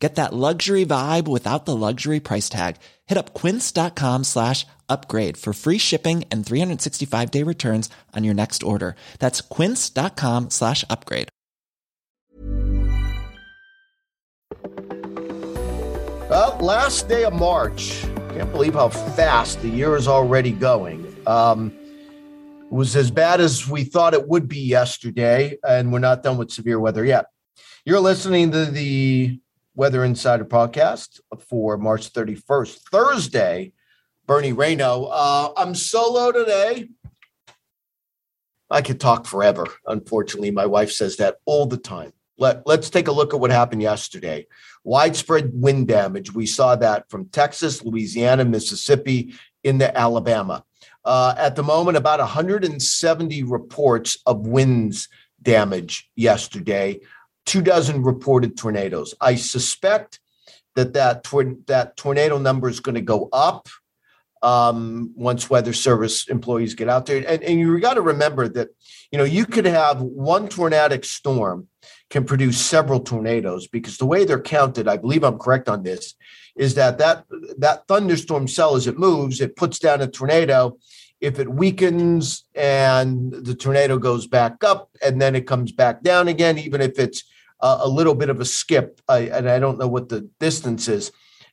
Get that luxury vibe without the luxury price tag. Hit up quince.com slash upgrade for free shipping and 365 day returns on your next order. That's quince.com slash upgrade. Well, last day of March. Can't believe how fast the year is already going. Um, it was as bad as we thought it would be yesterday, and we're not done with severe weather yet. You're listening to the Weather Insider podcast for March 31st, Thursday. Bernie Rayno. Uh, I'm solo today. I could talk forever. Unfortunately, my wife says that all the time. Let, let's take a look at what happened yesterday. Widespread wind damage. We saw that from Texas, Louisiana, Mississippi, into Alabama. Uh, at the moment, about 170 reports of winds damage yesterday two dozen reported tornadoes. I suspect that that, tor- that tornado number is going to go up um, once Weather Service employees get out there. And, and you got to remember that you know you could have one tornadic storm can produce several tornadoes because the way they're counted, I believe I'm correct on this, is that that that thunderstorm cell as it moves, it puts down a tornado. If it weakens and the tornado goes back up and then it comes back down again, even if it's a little bit of a skip, I, and I don't know what the distance is,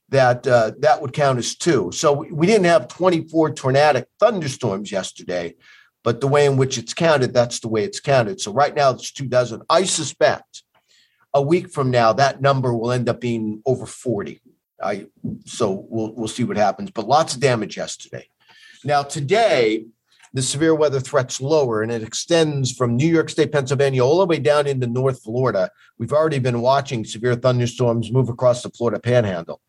that uh, that would count as two. So we didn't have 24 tornadic thunderstorms yesterday, but the way in which it's counted, that's the way it's counted. So right now it's two dozen. I suspect a week from now that number will end up being over 40. I so we'll we'll see what happens. But lots of damage yesterday. Now today the severe weather threat's lower and it extends from New York State, Pennsylvania, all the way down into North Florida. We've already been watching severe thunderstorms move across the Florida panhandle.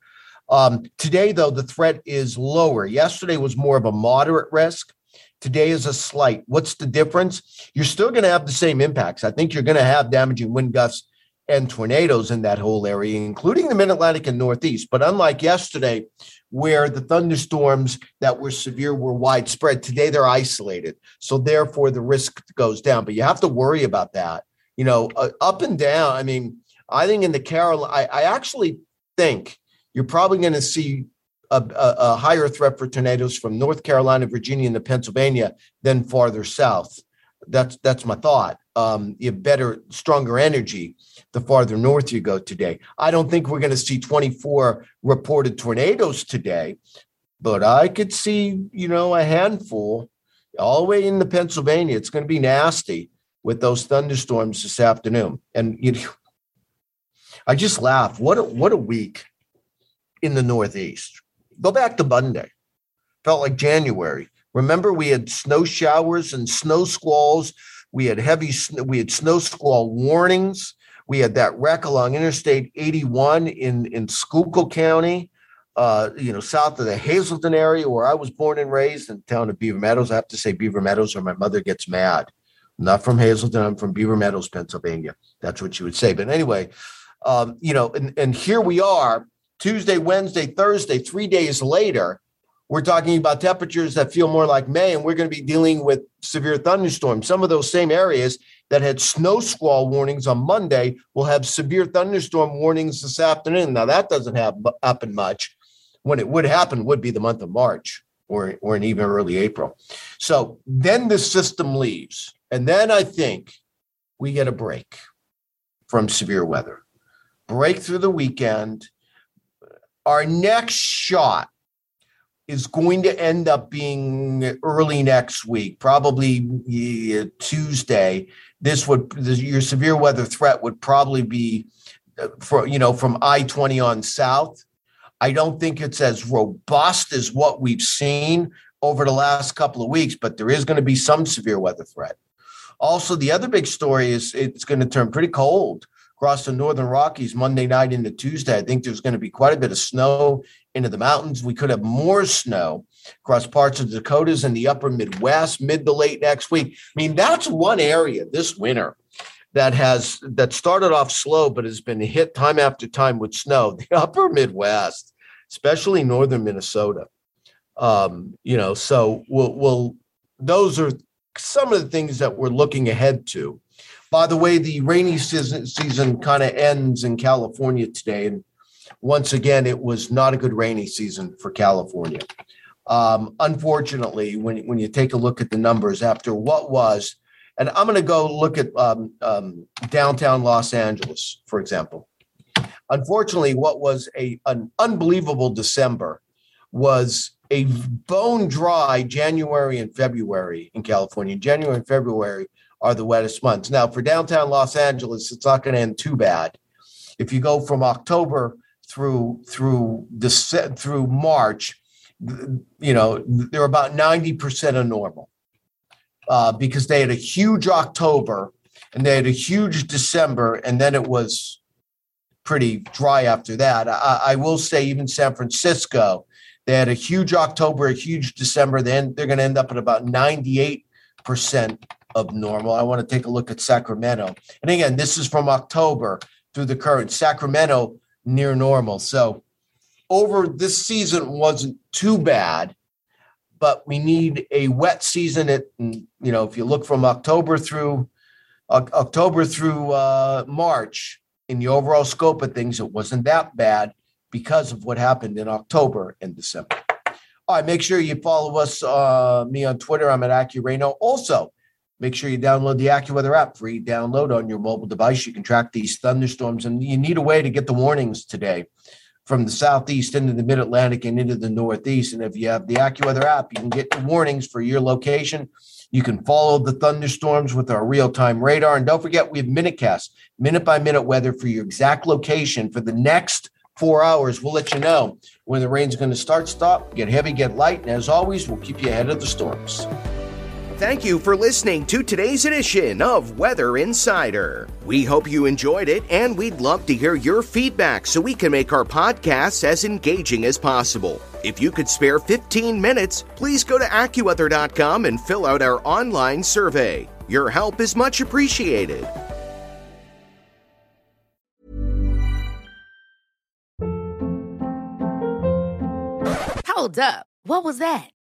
Um, today, though, the threat is lower. Yesterday was more of a moderate risk. Today is a slight. What's the difference? You're still going to have the same impacts. I think you're going to have damaging wind gusts and tornadoes in that whole area, including the Mid Atlantic and Northeast. But unlike yesterday, where the thunderstorms that were severe were widespread. Today they're isolated. So therefore the risk goes down. But you have to worry about that. You know, uh, up and down. I mean, I think in the Carol, I, I actually think you're probably going to see a, a, higher threat for tornadoes from North Carolina, Virginia, and the Pennsylvania than farther south. That's that's my thought. Um, you have better, stronger energy the farther north you go today. I don't think we're going to see 24 reported tornadoes today, but I could see, you know, a handful all the way into Pennsylvania. It's going to be nasty with those thunderstorms this afternoon. And you know, I just laugh. What a, what a week in the Northeast. Go back to Monday. Felt like January. Remember, we had snow showers and snow squalls. We had heavy, we had snow squall warnings. We had that wreck along Interstate 81 in, in Schuylkill County, uh, you know, south of the Hazleton area where I was born and raised in the town of Beaver Meadows. I have to say Beaver Meadows or my mother gets mad. Not from Hazleton, I'm from Beaver Meadows, Pennsylvania. That's what she would say. But anyway, um, you know, and, and here we are, Tuesday, Wednesday, Thursday, three days later, we're talking about temperatures that feel more like May, and we're going to be dealing with severe thunderstorms. Some of those same areas that had snow squall warnings on Monday will have severe thunderstorm warnings this afternoon. Now, that doesn't have, happen much. When it would happen would be the month of March or, or in even early April. So then the system leaves. And then I think we get a break from severe weather. Break through the weekend. Our next shot is going to end up being early next week, probably Tuesday. This would this, your severe weather threat would probably be uh, for you know from I twenty on south. I don't think it's as robust as what we've seen over the last couple of weeks, but there is going to be some severe weather threat. Also, the other big story is it's going to turn pretty cold across the northern Rockies Monday night into Tuesday. I think there's going to be quite a bit of snow into the mountains. We could have more snow. across parts of the Dakotas and the upper Midwest, mid to late next week. I mean, that's one area this winter that has that started off slow but has been hit time after time with snow. The upper Midwest, especially northern Minnesota. Um, you know, so we'll, we'll those are some of the things that we're looking ahead to. By the way, the rainy season, season kind of ends in California today. And once again, it was not a good rainy season for California. Um, unfortunately, when, when you take a look at the numbers after what was, and I'm going to go look at um, um, downtown Los Angeles, for example. Unfortunately, what was a, an unbelievable December was a bone dry January and February in California. January and February are the wettest months. Now, for downtown Los Angeles, it's not going to end too bad. If you go from October through through the through March, you know they're about ninety percent of normal uh, because they had a huge October and they had a huge December, and then it was pretty dry after that. I, I will say, even San Francisco, they had a huge October, a huge December. Then they're going to end up at about 98% of normal. I want to take a look at Sacramento. And again, this is from October through the current. Sacramento near normal. So over this season wasn't too bad, but we need a wet season. At you know, if you look from October through October through uh, March, in the overall scope of things, it wasn't that bad because of what happened in October and December. All right, make sure you follow us, uh, me on Twitter. I'm at AccuRayno. Also, make sure you download the AccuWeather app, free download on your mobile device. You can track these thunderstorms, and you need a way to get the warnings today from the southeast into the mid Atlantic and into the northeast. And if you have the AccuWeather app, you can get the warnings for your location. You can follow the thunderstorms with our real time radar. And don't forget, we have MinuteCast, minute by minute weather for your exact location for the next four hours. We'll let you know when the rain's going to start, stop, get heavy, get light. And as always, we'll keep you ahead of the storms. Thank you for listening to today's edition of Weather Insider. We hope you enjoyed it, and we'd love to hear your feedback so we can make our podcasts as engaging as possible. If you could spare 15 minutes, please go to AccuWeather.com and fill out our online survey. Your help is much appreciated. Hold up. What was that?